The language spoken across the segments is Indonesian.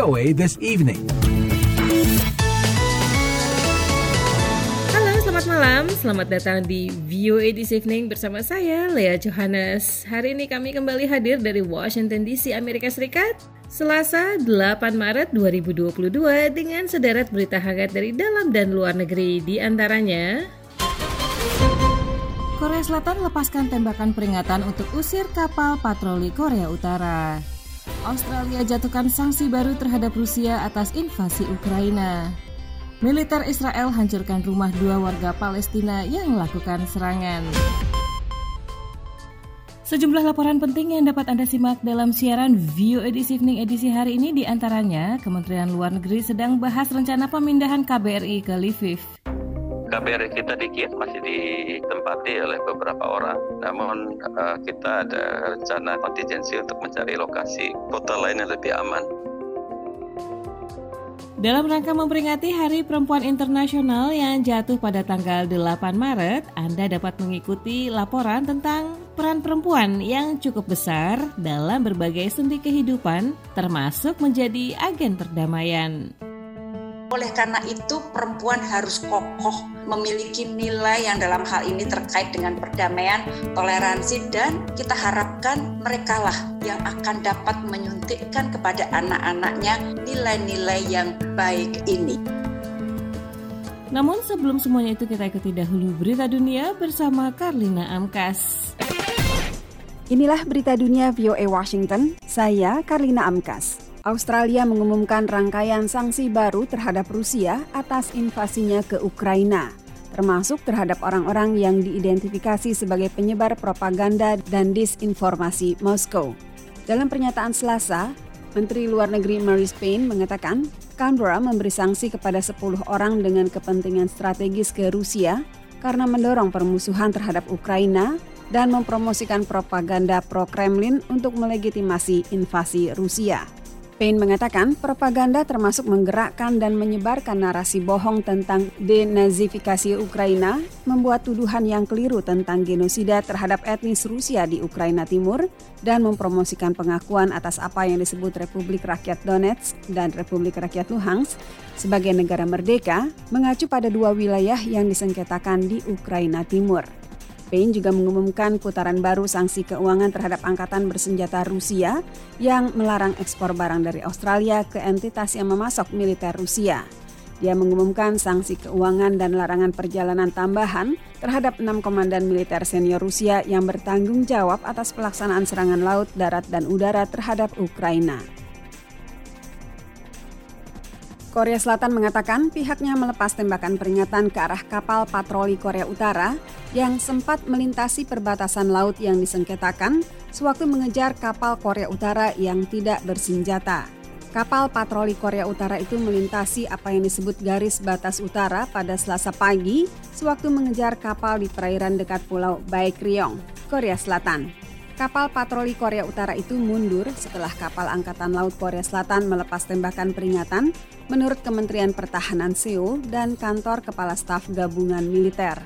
VOA This Evening. Halo, selamat malam. Selamat datang di VOA This Evening bersama saya, Lea Johannes. Hari ini kami kembali hadir dari Washington DC, Amerika Serikat. Selasa 8 Maret 2022 dengan sederet berita hangat dari dalam dan luar negeri di antaranya Korea Selatan lepaskan tembakan peringatan untuk usir kapal patroli Korea Utara. Australia jatuhkan sanksi baru terhadap Rusia atas invasi Ukraina. Militer Israel hancurkan rumah dua warga Palestina yang melakukan serangan. Sejumlah laporan penting yang dapat Anda simak dalam siaran View Edisi Evening edisi hari ini di antaranya Kementerian Luar Negeri sedang bahas rencana pemindahan KBRI ke Lviv. KBRI kita di Kiev masih ditempati oleh beberapa orang. Namun uh, kita ada rencana kontingensi untuk mencari lokasi kota lain yang lebih aman. Dalam rangka memperingati Hari Perempuan Internasional yang jatuh pada tanggal 8 Maret, Anda dapat mengikuti laporan tentang peran perempuan yang cukup besar dalam berbagai sendi kehidupan, termasuk menjadi agen perdamaian. Oleh karena itu perempuan harus kokoh, memiliki nilai yang dalam hal ini terkait dengan perdamaian, toleransi dan kita harapkan merekalah yang akan dapat menyuntikkan kepada anak-anaknya nilai-nilai yang baik ini. Namun sebelum semuanya itu kita ikuti dahulu berita dunia bersama Karlina Amkas. Inilah berita dunia VOA Washington, saya Karlina Amkas. Australia mengumumkan rangkaian sanksi baru terhadap Rusia atas invasinya ke Ukraina, termasuk terhadap orang-orang yang diidentifikasi sebagai penyebar propaganda dan disinformasi Moskow. Dalam pernyataan Selasa, Menteri Luar Negeri Mary Spain mengatakan Canberra memberi sanksi kepada 10 orang dengan kepentingan strategis ke Rusia karena mendorong permusuhan terhadap Ukraina dan mempromosikan propaganda pro-Kremlin untuk melegitimasi invasi Rusia. Payne mengatakan propaganda termasuk menggerakkan dan menyebarkan narasi bohong tentang denazifikasi Ukraina, membuat tuduhan yang keliru tentang genosida terhadap etnis Rusia di Ukraina Timur, dan mempromosikan pengakuan atas apa yang disebut Republik Rakyat Donetsk dan Republik Rakyat Luhansk sebagai negara merdeka, mengacu pada dua wilayah yang disengketakan di Ukraina Timur. Payne juga mengumumkan putaran baru sanksi keuangan terhadap angkatan bersenjata Rusia yang melarang ekspor barang dari Australia ke entitas yang memasok militer Rusia. Dia mengumumkan sanksi keuangan dan larangan perjalanan tambahan terhadap enam komandan militer senior Rusia yang bertanggung jawab atas pelaksanaan serangan laut, darat, dan udara terhadap Ukraina. Korea Selatan mengatakan pihaknya melepas tembakan peringatan ke arah kapal patroli Korea Utara yang sempat melintasi perbatasan laut yang disengketakan sewaktu mengejar kapal Korea Utara yang tidak bersenjata. Kapal patroli Korea Utara itu melintasi apa yang disebut garis batas utara pada Selasa pagi sewaktu mengejar kapal di perairan dekat Pulau Baekryong, Korea Selatan. Kapal patroli Korea Utara itu mundur setelah kapal Angkatan Laut Korea Selatan melepas tembakan peringatan menurut Kementerian Pertahanan Seoul dan Kantor Kepala Staf Gabungan Militer.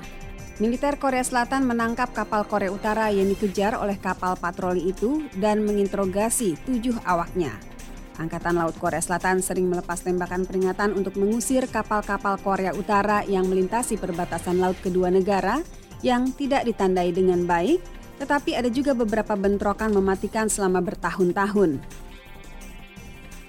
Militer Korea Selatan menangkap kapal Korea Utara yang dikejar oleh kapal patroli itu dan menginterogasi tujuh awaknya. Angkatan Laut Korea Selatan sering melepas tembakan peringatan untuk mengusir kapal-kapal Korea Utara yang melintasi perbatasan laut kedua negara yang tidak ditandai dengan baik tetapi ada juga beberapa bentrokan mematikan selama bertahun-tahun.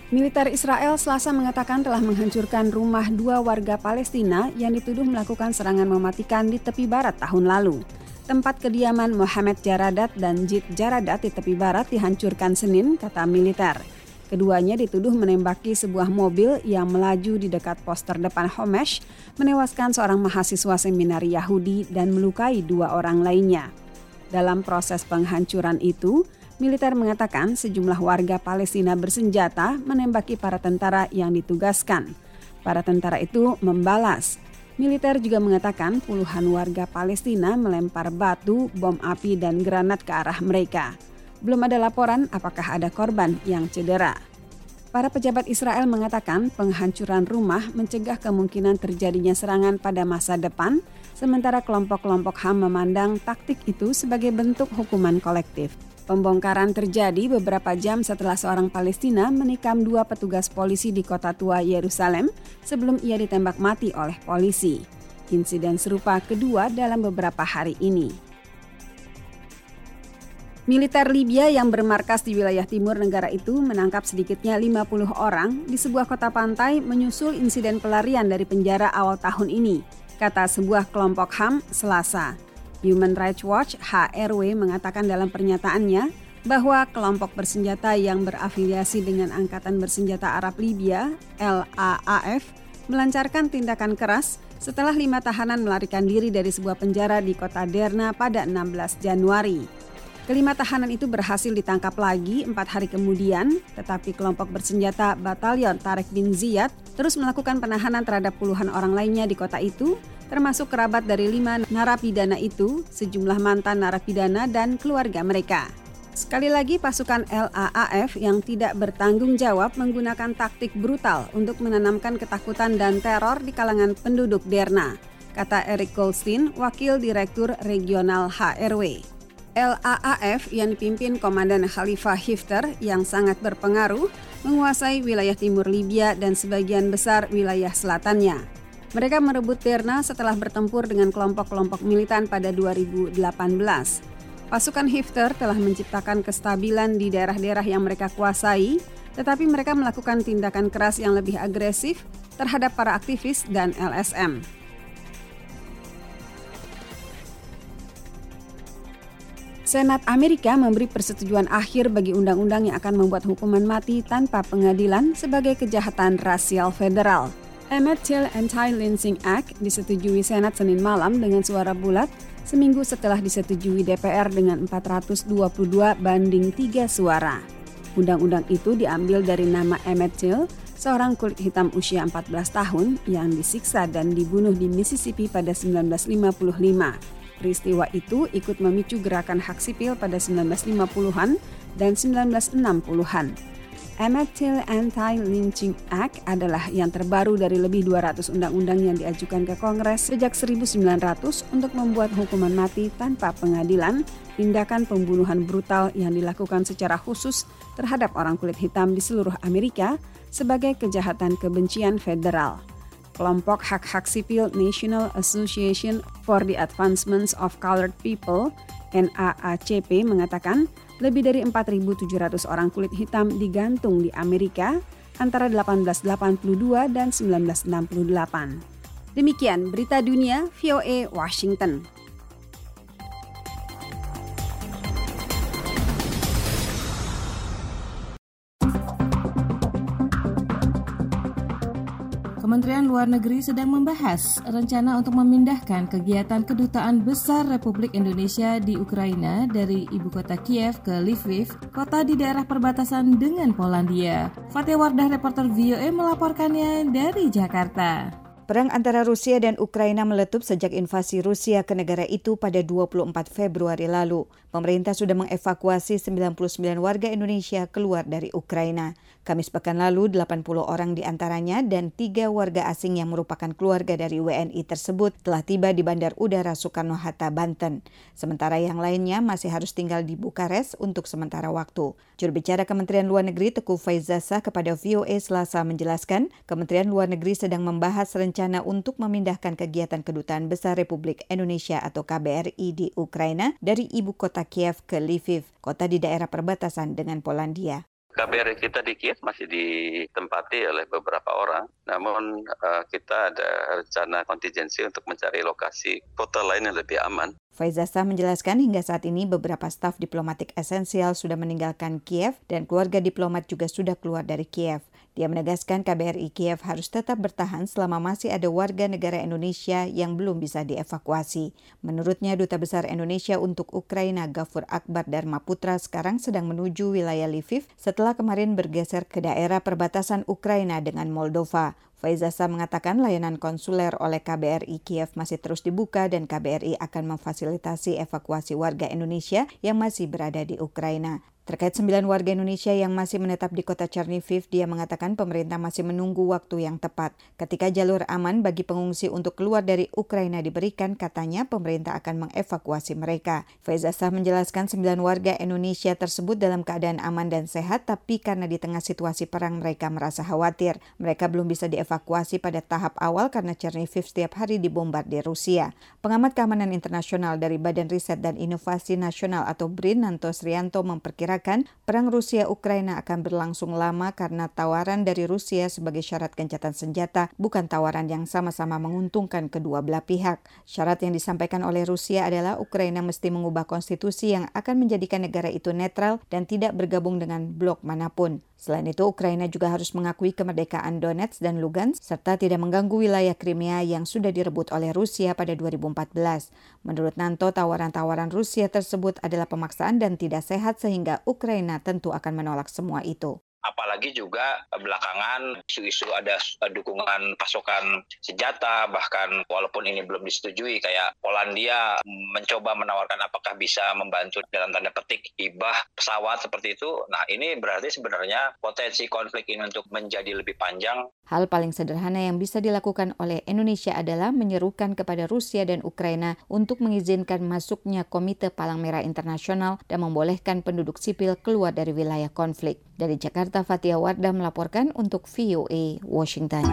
Militer Israel selasa mengatakan telah menghancurkan rumah dua warga Palestina yang dituduh melakukan serangan mematikan di tepi barat tahun lalu. Tempat kediaman Mohamed Jaradat dan Jid Jaradat di tepi barat dihancurkan Senin, kata militer. Keduanya dituduh menembaki sebuah mobil yang melaju di dekat pos terdepan Homesh, menewaskan seorang mahasiswa seminar Yahudi dan melukai dua orang lainnya. Dalam proses penghancuran itu, militer mengatakan sejumlah warga Palestina bersenjata menembaki para tentara yang ditugaskan. Para tentara itu membalas. Militer juga mengatakan puluhan warga Palestina melempar batu, bom api, dan granat ke arah mereka. Belum ada laporan apakah ada korban yang cedera. Para pejabat Israel mengatakan penghancuran rumah mencegah kemungkinan terjadinya serangan pada masa depan, sementara kelompok-kelompok HAM memandang taktik itu sebagai bentuk hukuman kolektif. Pembongkaran terjadi beberapa jam setelah seorang Palestina menikam dua petugas polisi di kota tua Yerusalem sebelum ia ditembak mati oleh polisi. Insiden serupa kedua dalam beberapa hari ini. Militer Libya yang bermarkas di wilayah timur negara itu menangkap sedikitnya 50 orang di sebuah kota pantai menyusul insiden pelarian dari penjara awal tahun ini, kata sebuah kelompok HAM Selasa. Human Rights Watch HRW mengatakan dalam pernyataannya bahwa kelompok bersenjata yang berafiliasi dengan Angkatan Bersenjata Arab Libya LAAF melancarkan tindakan keras setelah lima tahanan melarikan diri dari sebuah penjara di kota Derna pada 16 Januari. Kelima tahanan itu berhasil ditangkap lagi empat hari kemudian, tetapi kelompok bersenjata Batalion Tarek bin Ziyad terus melakukan penahanan terhadap puluhan orang lainnya di kota itu, termasuk kerabat dari lima narapidana itu, sejumlah mantan narapidana dan keluarga mereka. Sekali lagi pasukan LAAF yang tidak bertanggung jawab menggunakan taktik brutal untuk menanamkan ketakutan dan teror di kalangan penduduk Derna, kata Eric Goldstein, wakil direktur regional HRW. LAAF yang dipimpin Komandan Khalifah Hifter yang sangat berpengaruh menguasai wilayah timur Libya dan sebagian besar wilayah selatannya. Mereka merebut Derna setelah bertempur dengan kelompok-kelompok militan pada 2018. Pasukan Hifter telah menciptakan kestabilan di daerah-daerah yang mereka kuasai, tetapi mereka melakukan tindakan keras yang lebih agresif terhadap para aktivis dan LSM. Senat Amerika memberi persetujuan akhir bagi undang-undang yang akan membuat hukuman mati tanpa pengadilan sebagai kejahatan rasial federal. Emmett Till Anti-Lynching Act disetujui Senat Senin malam dengan suara bulat seminggu setelah disetujui DPR dengan 422 banding 3 suara. Undang-undang itu diambil dari nama Emmett Till, seorang kulit hitam usia 14 tahun yang disiksa dan dibunuh di Mississippi pada 1955. Peristiwa itu ikut memicu gerakan hak sipil pada 1950-an dan 1960-an. Emmett Till Anti-Lynching Act adalah yang terbaru dari lebih 200 undang-undang yang diajukan ke Kongres sejak 1900 untuk membuat hukuman mati tanpa pengadilan, tindakan pembunuhan brutal yang dilakukan secara khusus terhadap orang kulit hitam di seluruh Amerika sebagai kejahatan kebencian federal kelompok hak-hak sipil National Association for the Advancement of Colored People NAACP mengatakan lebih dari 4.700 orang kulit hitam digantung di Amerika antara 1882 dan 1968. Demikian berita dunia VOA Washington. Kementerian Luar Negeri sedang membahas rencana untuk memindahkan kegiatan Kedutaan Besar Republik Indonesia di Ukraina dari ibu kota Kiev ke Lviv, kota di daerah perbatasan dengan Polandia. Fatih Wardah, reporter VOA melaporkannya dari Jakarta. Perang antara Rusia dan Ukraina meletup sejak invasi Rusia ke negara itu pada 24 Februari lalu. Pemerintah sudah mengevakuasi 99 warga Indonesia keluar dari Ukraina. Kamis pekan lalu, 80 orang di antaranya dan tiga warga asing yang merupakan keluarga dari WNI tersebut telah tiba di Bandar Udara Soekarno-Hatta, Banten. Sementara yang lainnya masih harus tinggal di Bukares untuk sementara waktu. Juru bicara Kementerian Luar Negeri Teguh Faizasa kepada VOA Selasa menjelaskan, Kementerian Luar Negeri sedang membahas rencana untuk memindahkan kegiatan Kedutaan Besar Republik Indonesia atau KBRI di Ukraina dari ibu kota Kiev ke Lviv, kota di daerah perbatasan dengan Polandia. KBRI kita di Kiev masih ditempati oleh beberapa orang, namun uh, kita ada rencana kontingensi untuk mencari lokasi kota lain yang lebih aman. Faizasa menjelaskan hingga saat ini beberapa staf diplomatik esensial sudah meninggalkan Kiev dan keluarga diplomat juga sudah keluar dari Kiev. Dia menegaskan KBRI Kiev harus tetap bertahan selama masih ada warga negara Indonesia yang belum bisa dievakuasi. Menurutnya, Duta Besar Indonesia untuk Ukraina Gafur Akbar Dharma Putra sekarang sedang menuju wilayah Lviv setelah kemarin bergeser ke daerah perbatasan Ukraina dengan Moldova. Faizasa mengatakan layanan konsuler oleh KBRI Kiev masih terus dibuka dan KBRI akan memfasilitasi evakuasi warga Indonesia yang masih berada di Ukraina. Terkait sembilan warga Indonesia yang masih menetap di kota Chernihiv, dia mengatakan pemerintah masih menunggu waktu yang tepat. Ketika jalur aman bagi pengungsi untuk keluar dari Ukraina diberikan, katanya pemerintah akan mengevakuasi mereka. Faiza Sah menjelaskan sembilan warga Indonesia tersebut dalam keadaan aman dan sehat, tapi karena di tengah situasi perang mereka merasa khawatir. Mereka belum bisa dievakuasi pada tahap awal karena Chernihiv setiap hari dibombardir Rusia. Pengamat keamanan internasional dari Badan Riset dan Inovasi Nasional atau BRIN, Nanto Srianto memperkirakan mengatakan perang Rusia-Ukraina akan berlangsung lama karena tawaran dari Rusia sebagai syarat gencatan senjata bukan tawaran yang sama-sama menguntungkan kedua belah pihak. Syarat yang disampaikan oleh Rusia adalah Ukraina mesti mengubah konstitusi yang akan menjadikan negara itu netral dan tidak bergabung dengan blok mana pun. Selain itu, Ukraina juga harus mengakui kemerdekaan Donetsk dan Lugansk serta tidak mengganggu wilayah Crimea yang sudah direbut oleh Rusia pada 2014. Menurut Nanto, tawaran-tawaran Rusia tersebut adalah pemaksaan dan tidak sehat sehingga Ukraina tentu akan menolak semua itu apalagi juga belakangan isu-isu ada dukungan pasokan senjata bahkan walaupun ini belum disetujui kayak Polandia mencoba menawarkan apakah bisa membantu dalam tanda petik hibah pesawat seperti itu nah ini berarti sebenarnya potensi konflik ini untuk menjadi lebih panjang Hal paling sederhana yang bisa dilakukan oleh Indonesia adalah menyerukan kepada Rusia dan Ukraina untuk mengizinkan masuknya Komite Palang Merah Internasional dan membolehkan penduduk sipil keluar dari wilayah konflik. Dari Jakarta, Fatia Wardah melaporkan untuk VOA Washington.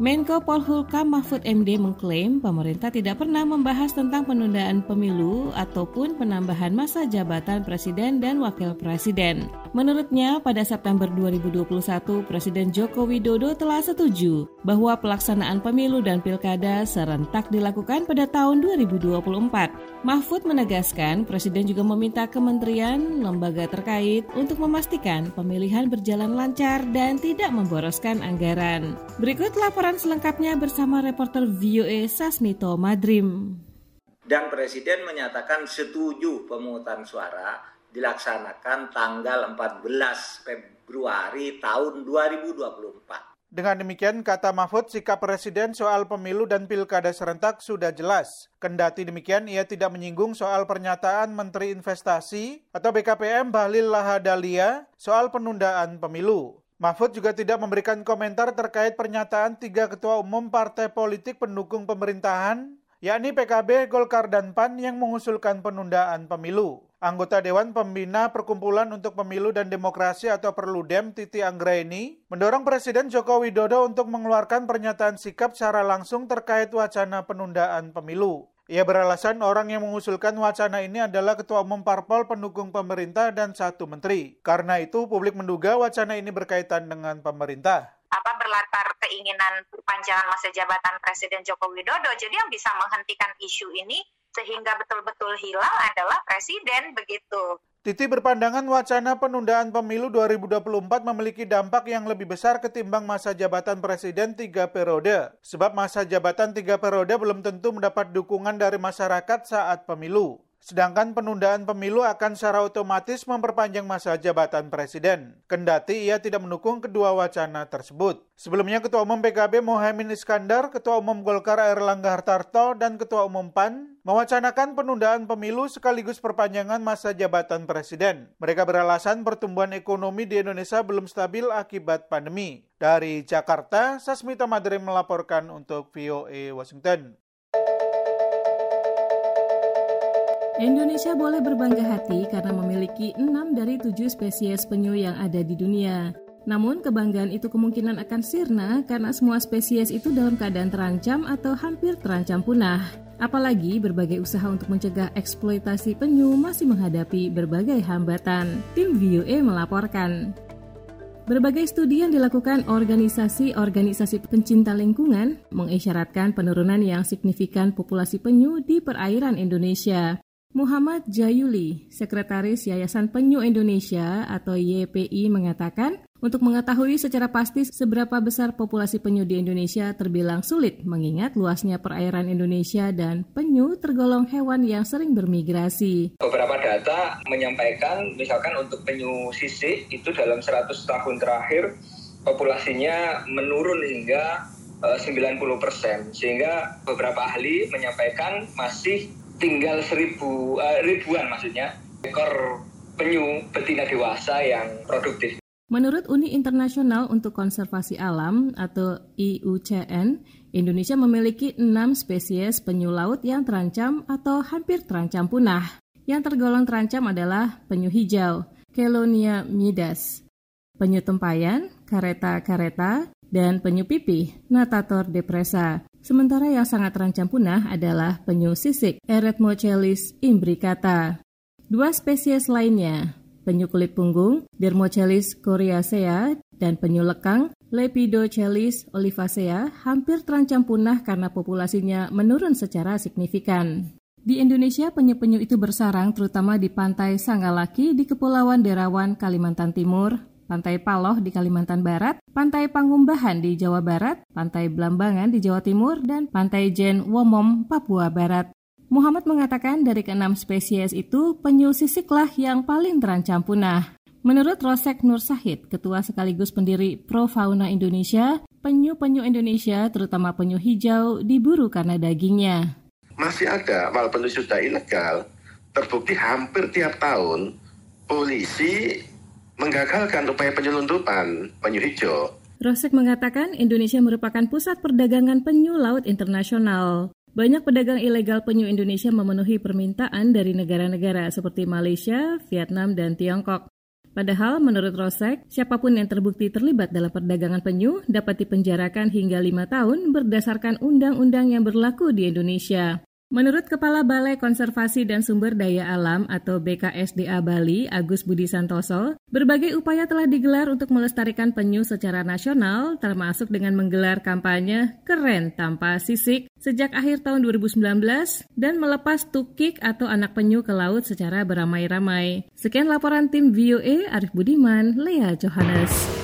Menko Polhukam Mahfud MD mengklaim pemerintah tidak pernah membahas tentang penundaan pemilu ataupun penambahan masa jabatan presiden dan wakil presiden. Menurutnya, pada September 2021, Presiden Joko Widodo telah setuju bahwa pelaksanaan pemilu dan pilkada serentak dilakukan pada tahun 2024. Mahfud menegaskan, Presiden juga meminta kementerian, lembaga terkait untuk memastikan pemilihan berjalan lancar dan tidak memboroskan anggaran. Berikut laporan selengkapnya bersama reporter VOA Sasmito Madrim. Dan Presiden menyatakan setuju pemungutan suara dilaksanakan tanggal 14 Februari tahun 2024. Dengan demikian, kata Mahfud, sikap Presiden soal pemilu dan pilkada serentak sudah jelas. Kendati demikian, ia tidak menyinggung soal pernyataan Menteri Investasi atau BKPM Bahlil Lahadalia soal penundaan pemilu. Mahfud juga tidak memberikan komentar terkait pernyataan tiga ketua umum partai politik pendukung pemerintahan, yakni PKB, Golkar, dan PAN yang mengusulkan penundaan pemilu. Anggota Dewan Pembina Perkumpulan untuk Pemilu dan Demokrasi atau Perludem Titi Anggraini mendorong Presiden Joko Widodo untuk mengeluarkan pernyataan sikap secara langsung terkait wacana penundaan pemilu. Ia beralasan orang yang mengusulkan wacana ini adalah Ketua Umum Parpol pendukung pemerintah dan satu menteri. Karena itu, publik menduga wacana ini berkaitan dengan pemerintah apa berlatar keinginan perpanjangan masa jabatan Presiden Joko Widodo. Jadi yang bisa menghentikan isu ini sehingga betul-betul hilang adalah presiden begitu. Titi berpandangan wacana penundaan pemilu 2024 memiliki dampak yang lebih besar ketimbang masa jabatan presiden tiga periode. Sebab masa jabatan tiga periode belum tentu mendapat dukungan dari masyarakat saat pemilu. Sedangkan penundaan pemilu akan secara otomatis memperpanjang masa jabatan presiden. Kendati ia tidak mendukung kedua wacana tersebut. Sebelumnya Ketua Umum PKB Mohaimin Iskandar, Ketua Umum Golkar Erlangga Hartarto, dan Ketua Umum PAN mewacanakan penundaan pemilu sekaligus perpanjangan masa jabatan presiden. Mereka beralasan pertumbuhan ekonomi di Indonesia belum stabil akibat pandemi. Dari Jakarta, Sasmita Madre melaporkan untuk VOA Washington. Indonesia boleh berbangga hati karena memiliki enam dari tujuh spesies penyu yang ada di dunia. Namun kebanggaan itu kemungkinan akan sirna karena semua spesies itu dalam keadaan terancam atau hampir terancam punah. Apalagi berbagai usaha untuk mencegah eksploitasi penyu masih menghadapi berbagai hambatan. Tim VOA melaporkan. Berbagai studi yang dilakukan organisasi-organisasi pencinta lingkungan mengisyaratkan penurunan yang signifikan populasi penyu di perairan Indonesia. Muhammad Jayuli, Sekretaris Yayasan Penyu Indonesia atau YPI mengatakan, untuk mengetahui secara pasti seberapa besar populasi penyu di Indonesia terbilang sulit mengingat luasnya perairan Indonesia dan penyu tergolong hewan yang sering bermigrasi. Beberapa data menyampaikan misalkan untuk penyu sisik itu dalam 100 tahun terakhir populasinya menurun hingga 90 eh, persen sehingga beberapa ahli menyampaikan masih tinggal seribu uh, ribuan maksudnya ekor penyu betina dewasa yang produktif. Menurut Uni Internasional untuk Konservasi Alam atau IUCN, Indonesia memiliki enam spesies penyu laut yang terancam atau hampir terancam punah. Yang tergolong terancam adalah penyu hijau, Kelonia midas, penyu tempayan, kareta-kareta, dan penyu pipih, Natator depressa. Sementara yang sangat terancam punah adalah penyu sisik, Eretmochelys imbricata. Dua spesies lainnya, penyu kulit punggung, Dermochelys coriacea, dan penyu lekang, Lepidochelys olivacea, hampir terancam punah karena populasinya menurun secara signifikan. Di Indonesia, penyu-penyu itu bersarang terutama di pantai Sanggalaki di Kepulauan Derawan, Kalimantan Timur, Pantai Paloh di Kalimantan Barat, Pantai Pangumbahan di Jawa Barat, Pantai Blambangan di Jawa Timur, dan Pantai Jen Womom, Papua Barat. Muhammad mengatakan dari keenam spesies itu, penyu sisiklah yang paling terancam punah. Menurut Rosek Nur Sahid, ketua sekaligus pendiri Pro Fauna Indonesia, penyu-penyu Indonesia, terutama penyu hijau, diburu karena dagingnya. Masih ada, walaupun sudah ilegal, terbukti hampir tiap tahun polisi menggagalkan upaya penyelundupan penyu hijau. Rosek mengatakan Indonesia merupakan pusat perdagangan penyu laut internasional. Banyak pedagang ilegal penyu Indonesia memenuhi permintaan dari negara-negara seperti Malaysia, Vietnam, dan Tiongkok. Padahal menurut Rosek, siapa pun yang terbukti terlibat dalam perdagangan penyu dapat dipenjarakan hingga lima tahun berdasarkan undang-undang yang berlaku di Indonesia. Menurut Kepala Balai Konservasi dan Sumber Daya Alam atau BKSDA Bali, Agus Budi Santoso, berbagai upaya telah digelar untuk melestarikan penyu secara nasional, termasuk dengan menggelar kampanye Keren Tanpa Sisik sejak akhir tahun 2019 dan melepas tukik atau anak penyu ke laut secara beramai-ramai. Sekian laporan tim VOA, Arif Budiman, Lea Johannes.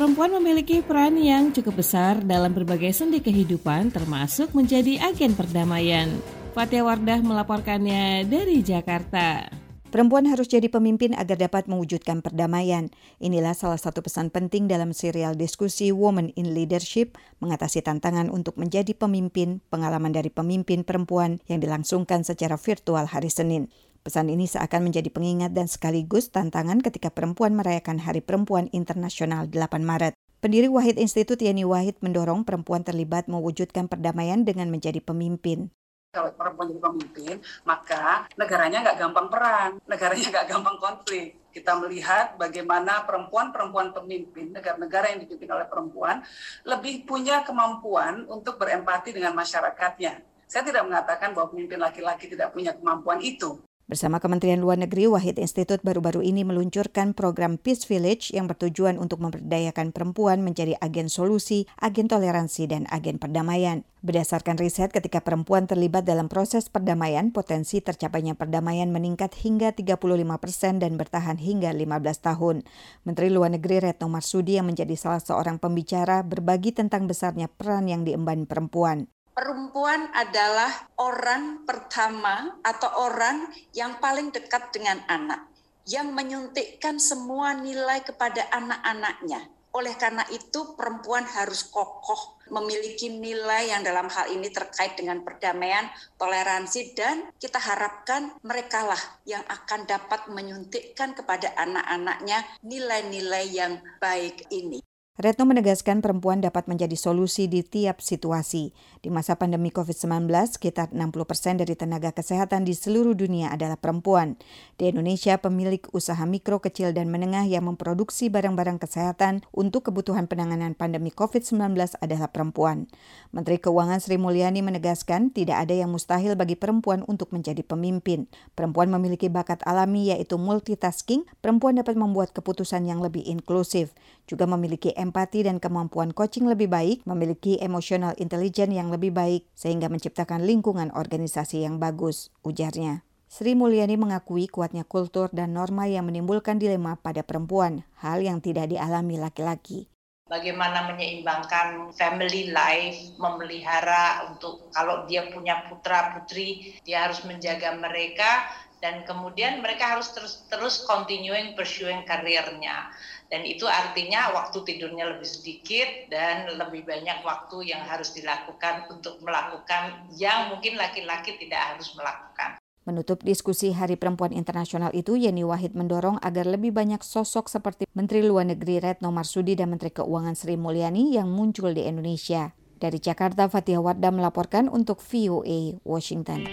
Perempuan memiliki peran yang cukup besar dalam berbagai sendi kehidupan termasuk menjadi agen perdamaian. Fatia Wardah melaporkannya dari Jakarta. Perempuan harus jadi pemimpin agar dapat mewujudkan perdamaian. Inilah salah satu pesan penting dalam serial diskusi Women in Leadership mengatasi tantangan untuk menjadi pemimpin, pengalaman dari pemimpin perempuan yang dilangsungkan secara virtual hari Senin. Pesan ini seakan menjadi pengingat dan sekaligus tantangan ketika perempuan merayakan Hari Perempuan Internasional 8 Maret. Pendiri Wahid Institute Yani Wahid mendorong perempuan terlibat mewujudkan perdamaian dengan menjadi pemimpin kalau perempuan jadi pemimpin, maka negaranya nggak gampang perang, negaranya nggak gampang konflik. Kita melihat bagaimana perempuan-perempuan pemimpin negara-negara yang dipimpin oleh perempuan lebih punya kemampuan untuk berempati dengan masyarakatnya. Saya tidak mengatakan bahwa pemimpin laki-laki tidak punya kemampuan itu, Bersama Kementerian Luar Negeri, Wahid Institute baru-baru ini meluncurkan program Peace Village yang bertujuan untuk memberdayakan perempuan menjadi agen solusi, agen toleransi, dan agen perdamaian. Berdasarkan riset, ketika perempuan terlibat dalam proses perdamaian, potensi tercapainya perdamaian meningkat hingga 35 persen dan bertahan hingga 15 tahun. Menteri Luar Negeri Retno Marsudi yang menjadi salah seorang pembicara berbagi tentang besarnya peran yang diemban perempuan perempuan adalah orang pertama atau orang yang paling dekat dengan anak, yang menyuntikkan semua nilai kepada anak-anaknya. Oleh karena itu, perempuan harus kokoh, memiliki nilai yang dalam hal ini terkait dengan perdamaian, toleransi, dan kita harapkan merekalah yang akan dapat menyuntikkan kepada anak-anaknya nilai-nilai yang baik ini. Retno menegaskan perempuan dapat menjadi solusi di tiap situasi. Di masa pandemi COVID-19, sekitar 60 persen dari tenaga kesehatan di seluruh dunia adalah perempuan. Di Indonesia, pemilik usaha mikro, kecil, dan menengah yang memproduksi barang-barang kesehatan untuk kebutuhan penanganan pandemi COVID-19 adalah perempuan. Menteri Keuangan Sri Mulyani menegaskan tidak ada yang mustahil bagi perempuan untuk menjadi pemimpin. Perempuan memiliki bakat alami yaitu multitasking, perempuan dapat membuat keputusan yang lebih inklusif, juga memiliki empati dan kemampuan coaching lebih baik, memiliki emosional intelijen yang lebih baik, sehingga menciptakan lingkungan organisasi yang bagus, ujarnya. Sri Mulyani mengakui kuatnya kultur dan norma yang menimbulkan dilema pada perempuan, hal yang tidak dialami laki-laki bagaimana menyeimbangkan family life, memelihara untuk kalau dia punya putra putri, dia harus menjaga mereka dan kemudian mereka harus terus terus continuing pursuing karirnya dan itu artinya waktu tidurnya lebih sedikit dan lebih banyak waktu yang harus dilakukan untuk melakukan yang mungkin laki-laki tidak harus melakukan. Menutup diskusi Hari Perempuan Internasional itu, Yeni Wahid mendorong agar lebih banyak sosok seperti Menteri Luar Negeri Retno Marsudi dan Menteri Keuangan Sri Mulyani yang muncul di Indonesia. Dari Jakarta, Fatih Wardah melaporkan untuk VOA Washington.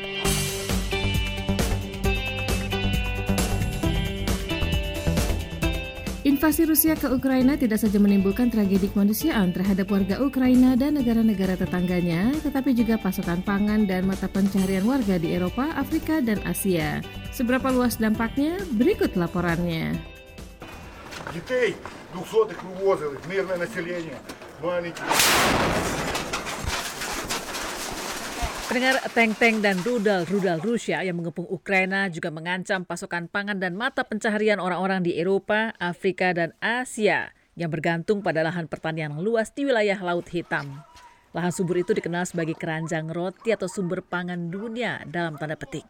Invasi Rusia ke Ukraina tidak saja menimbulkan tragedi kemanusiaan terhadap warga Ukraina dan negara-negara tetangganya, tetapi juga pasokan pangan dan mata pencaharian warga di Eropa, Afrika, dan Asia. Seberapa luas dampaknya? Berikut laporannya. Детей 200 вывозили, мирное население, маленькие. Pendengar tank-tank dan rudal-rudal Rusia yang mengepung Ukraina juga mengancam pasokan pangan dan mata pencaharian orang-orang di Eropa, Afrika, dan Asia yang bergantung pada lahan pertanian luas di wilayah Laut Hitam. Lahan subur itu dikenal sebagai keranjang roti atau sumber pangan dunia dalam tanda petik.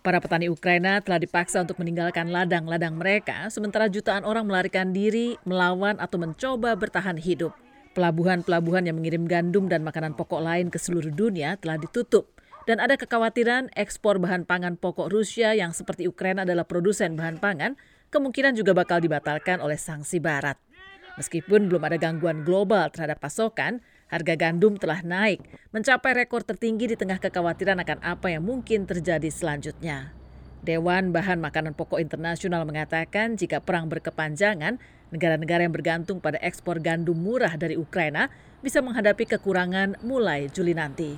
Para petani Ukraina telah dipaksa untuk meninggalkan ladang-ladang mereka, sementara jutaan orang melarikan diri, melawan, atau mencoba bertahan hidup. Pelabuhan-pelabuhan yang mengirim gandum dan makanan pokok lain ke seluruh dunia telah ditutup. Dan ada kekhawatiran ekspor bahan pangan pokok Rusia yang seperti Ukraina adalah produsen bahan pangan, kemungkinan juga bakal dibatalkan oleh sanksi barat. Meskipun belum ada gangguan global terhadap pasokan, harga gandum telah naik, mencapai rekor tertinggi di tengah kekhawatiran akan apa yang mungkin terjadi selanjutnya. Dewan Bahan Makanan Pokok Internasional mengatakan jika perang berkepanjangan, negara-negara yang bergantung pada ekspor gandum murah dari Ukraina bisa menghadapi kekurangan mulai Juli nanti.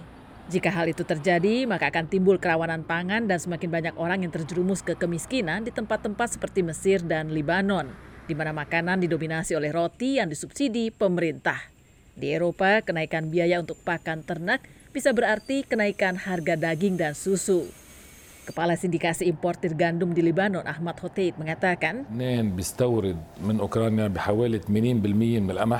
Jika hal itu terjadi, maka akan timbul kerawanan pangan dan semakin banyak orang yang terjerumus ke kemiskinan di tempat-tempat seperti Mesir dan Libanon, di mana makanan didominasi oleh roti yang disubsidi pemerintah. Di Eropa, kenaikan biaya untuk pakan ternak bisa berarti kenaikan harga daging dan susu. Kepala Sindikasi Importir Gandum di Libanon, Ahmad Hotait, mengatakan,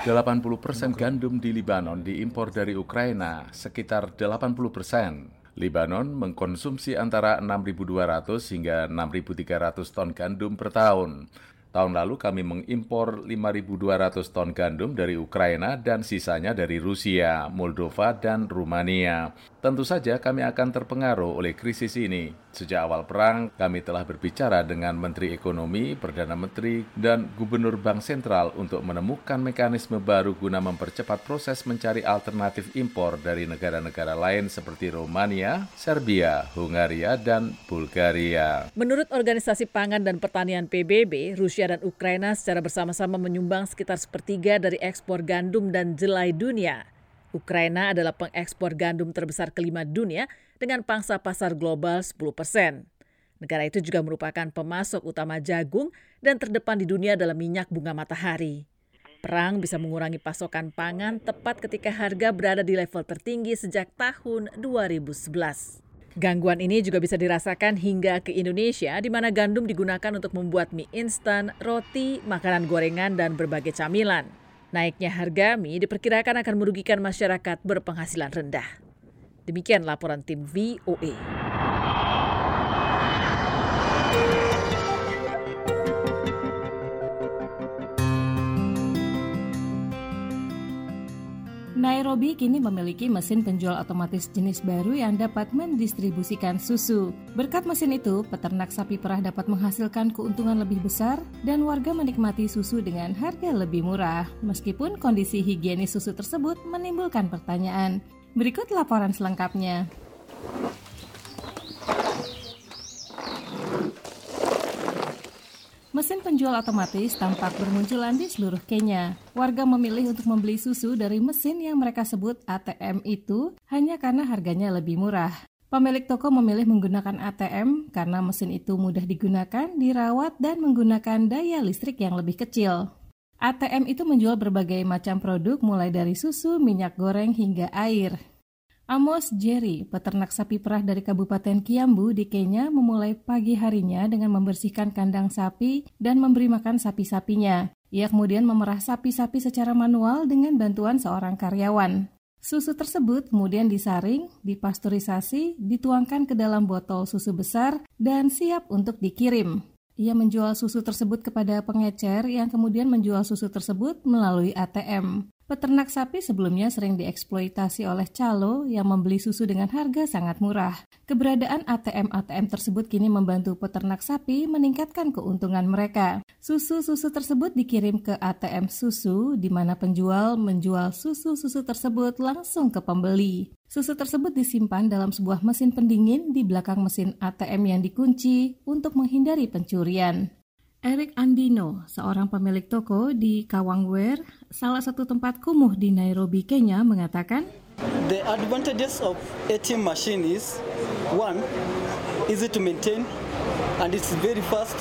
80 persen gandum di Libanon diimpor dari Ukraina, sekitar 80 persen. Libanon mengkonsumsi antara 6.200 hingga 6.300 ton gandum per tahun. Tahun lalu kami mengimpor 5.200 ton gandum dari Ukraina dan sisanya dari Rusia, Moldova, dan Rumania. Tentu saja kami akan terpengaruh oleh krisis ini. Sejak awal perang, kami telah berbicara dengan Menteri Ekonomi, Perdana Menteri, dan Gubernur Bank Sentral untuk menemukan mekanisme baru guna mempercepat proses mencari alternatif impor dari negara-negara lain seperti Romania, Serbia, Hungaria, dan Bulgaria. Menurut Organisasi Pangan dan Pertanian PBB, Rusia dan Ukraina secara bersama-sama menyumbang sekitar sepertiga dari ekspor gandum dan jelai dunia. Ukraina adalah pengekspor gandum terbesar kelima dunia dengan pangsa pasar global 10 persen. Negara itu juga merupakan pemasok utama jagung dan terdepan di dunia dalam minyak bunga matahari. Perang bisa mengurangi pasokan pangan tepat ketika harga berada di level tertinggi sejak tahun 2011. Gangguan ini juga bisa dirasakan hingga ke Indonesia, di mana gandum digunakan untuk membuat mie instan, roti, makanan gorengan, dan berbagai camilan. Naiknya harga mie diperkirakan akan merugikan masyarakat berpenghasilan rendah. Demikian laporan tim VOA. Nairobi kini memiliki mesin penjual otomatis jenis baru yang dapat mendistribusikan susu. Berkat mesin itu, peternak sapi perah dapat menghasilkan keuntungan lebih besar dan warga menikmati susu dengan harga lebih murah. Meskipun kondisi higienis susu tersebut menimbulkan pertanyaan. Berikut laporan selengkapnya. Mesin penjual otomatis tampak bermunculan di seluruh Kenya. Warga memilih untuk membeli susu dari mesin yang mereka sebut ATM itu hanya karena harganya lebih murah. Pemilik toko memilih menggunakan ATM karena mesin itu mudah digunakan, dirawat, dan menggunakan daya listrik yang lebih kecil. ATM itu menjual berbagai macam produk mulai dari susu, minyak goreng, hingga air. Amos Jerry, peternak sapi perah dari Kabupaten Kiambu di Kenya, memulai pagi harinya dengan membersihkan kandang sapi dan memberi makan sapi-sapinya. Ia kemudian memerah sapi-sapi secara manual dengan bantuan seorang karyawan. Susu tersebut kemudian disaring, dipasteurisasi, dituangkan ke dalam botol susu besar, dan siap untuk dikirim. Ia menjual susu tersebut kepada pengecer yang kemudian menjual susu tersebut melalui ATM. Peternak sapi sebelumnya sering dieksploitasi oleh calo yang membeli susu dengan harga sangat murah. Keberadaan ATM-ATM tersebut kini membantu peternak sapi meningkatkan keuntungan mereka. Susu-susu tersebut dikirim ke ATM susu di mana penjual menjual susu-susu tersebut langsung ke pembeli. Susu tersebut disimpan dalam sebuah mesin pendingin di belakang mesin ATM yang dikunci untuk menghindari pencurian. Eric Andino, seorang pemilik toko di Kawangware, salah satu tempat kumuh di Nairobi, Kenya, mengatakan, The advantages of ATM machine is one, easy to maintain and it's very fast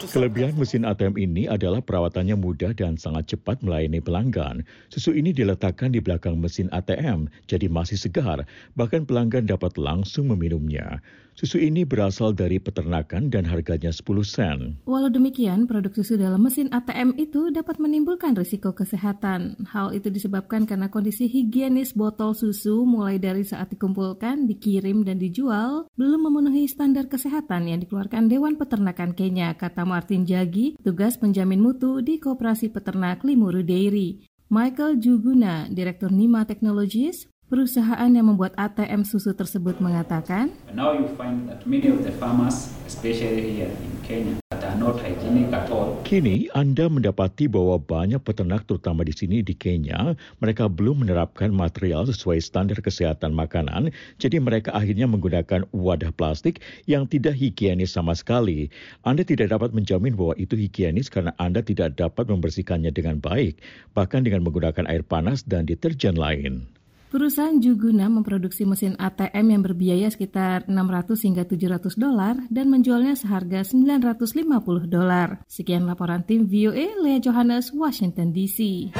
Kelebihan mesin ATM ini adalah perawatannya mudah dan sangat cepat melayani pelanggan. Susu ini diletakkan di belakang mesin ATM, jadi masih segar, bahkan pelanggan dapat langsung meminumnya. Susu ini berasal dari peternakan dan harganya 10 sen. Walau demikian, produk susu dalam mesin ATM itu dapat menimbulkan risiko kesehatan. Hal itu disebabkan karena kondisi higienis botol susu mulai dari saat dikumpulkan, dikirim, dan dijual belum memenuhi standar kesehatan yang dikeluarkan Dewan Peternakan Kenya, kata Martin Jagi, tugas penjamin mutu di Koperasi Peternak Limuru Dairy. Michael Juguna, Direktur Nima Technologies, Perusahaan yang membuat ATM susu tersebut mengatakan, Now you find that many of the farmers, especially here in Kenya, that are not hygienic at all. Kini Anda mendapati bahwa banyak peternak terutama di sini di Kenya, mereka belum menerapkan material sesuai standar kesehatan makanan, jadi mereka akhirnya menggunakan wadah plastik yang tidak higienis sama sekali. Anda tidak dapat menjamin bahwa itu higienis karena Anda tidak dapat membersihkannya dengan baik, bahkan dengan menggunakan air panas dan deterjen lain. Perusahaan Juguna memproduksi mesin ATM yang berbiaya sekitar 600 hingga 700 dolar dan menjualnya seharga 950 dolar. Sekian laporan tim VOA, Lea Johannes, Washington DC.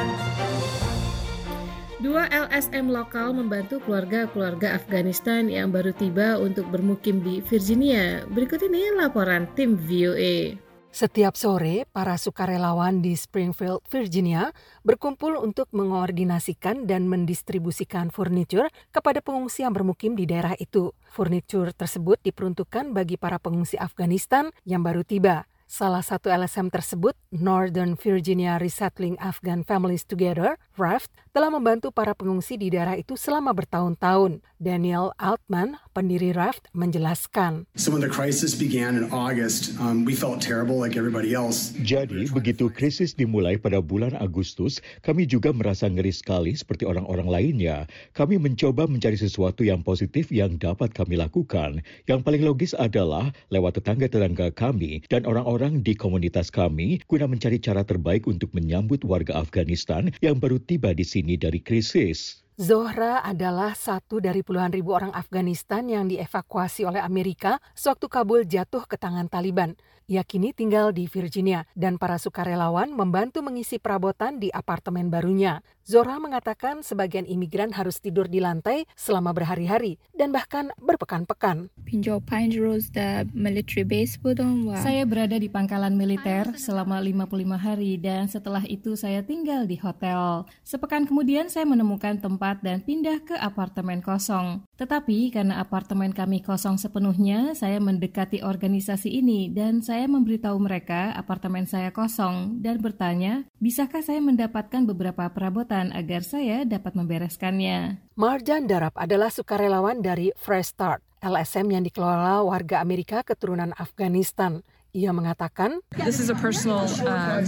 Dua LSM lokal membantu keluarga-keluarga Afghanistan yang baru tiba untuk bermukim di Virginia. Berikut ini laporan tim VOA. Setiap sore, para sukarelawan di Springfield, Virginia, berkumpul untuk mengoordinasikan dan mendistribusikan furniture kepada pengungsi yang bermukim di daerah itu. Furniture tersebut diperuntukkan bagi para pengungsi Afghanistan yang baru tiba. Salah satu LSM tersebut, Northern Virginia Resettling Afghan Families Together, RAFT, telah membantu para pengungsi di daerah itu selama bertahun-tahun. Daniel Altman, pendiri RAFT, menjelaskan. So when the crisis began in August, um, we felt terrible like everybody else. Jadi, begitu krisis dimulai pada bulan Agustus, kami juga merasa ngeri sekali seperti orang-orang lainnya. Kami mencoba mencari sesuatu yang positif yang dapat kami lakukan. Yang paling logis adalah lewat tetangga-tetangga kami dan orang-orang di komunitas kami guna mencari cara terbaik untuk menyambut warga Afghanistan yang baru tiba di sini dari krisis. Zohra adalah satu dari puluhan ribu orang Afghanistan yang dievakuasi oleh Amerika sewaktu Kabul jatuh ke tangan Taliban. Ia kini tinggal di Virginia dan para sukarelawan membantu mengisi perabotan di apartemen barunya. Zora mengatakan sebagian imigran harus tidur di lantai selama berhari-hari dan bahkan berpekan-pekan. Saya berada di pangkalan militer selama 55 hari dan setelah itu saya tinggal di hotel. Sepekan kemudian saya menemukan tempat dan pindah ke apartemen kosong. Tetapi karena apartemen kami kosong sepenuhnya, saya mendekati organisasi ini dan saya memberitahu mereka apartemen saya kosong dan bertanya, bisakah saya mendapatkan beberapa perabotan agar saya dapat membereskannya. Marjan Darab adalah sukarelawan dari Fresh Start, LSM yang dikelola warga Amerika keturunan Afghanistan. Ia mengatakan, This is a personal uh,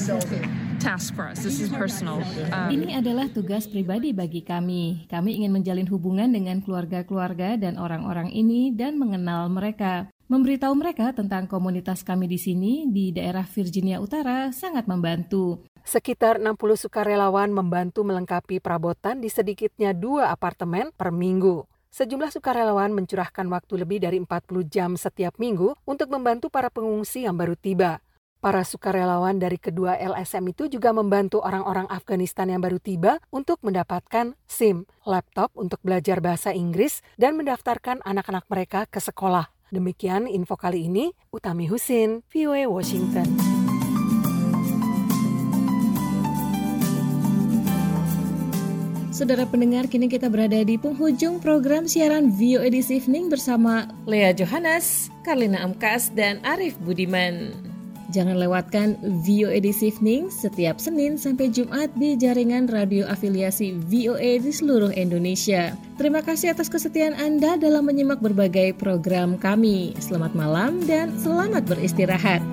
task for us. This is personal. Um, Ini adalah tugas pribadi bagi kami. Kami ingin menjalin hubungan dengan keluarga-keluarga dan orang-orang ini dan mengenal mereka. Memberitahu mereka tentang komunitas kami di sini di daerah Virginia Utara sangat membantu. Sekitar 60 sukarelawan membantu melengkapi perabotan di sedikitnya dua apartemen per minggu. Sejumlah sukarelawan mencurahkan waktu lebih dari 40 jam setiap minggu untuk membantu para pengungsi yang baru tiba. Para sukarelawan dari kedua LSM itu juga membantu orang-orang Afghanistan yang baru tiba untuk mendapatkan SIM, laptop untuk belajar bahasa Inggris, dan mendaftarkan anak-anak mereka ke sekolah. Demikian info kali ini, Utami Husin, VOA Washington. Saudara pendengar, kini kita berada di penghujung program siaran VOA This Evening bersama Lea Johannes, Karlina Amkas, dan Arif Budiman. Jangan lewatkan VOA This Evening setiap Senin sampai Jumat di jaringan radio afiliasi VOA di seluruh Indonesia. Terima kasih atas kesetiaan Anda dalam menyimak berbagai program kami. Selamat malam dan selamat beristirahat.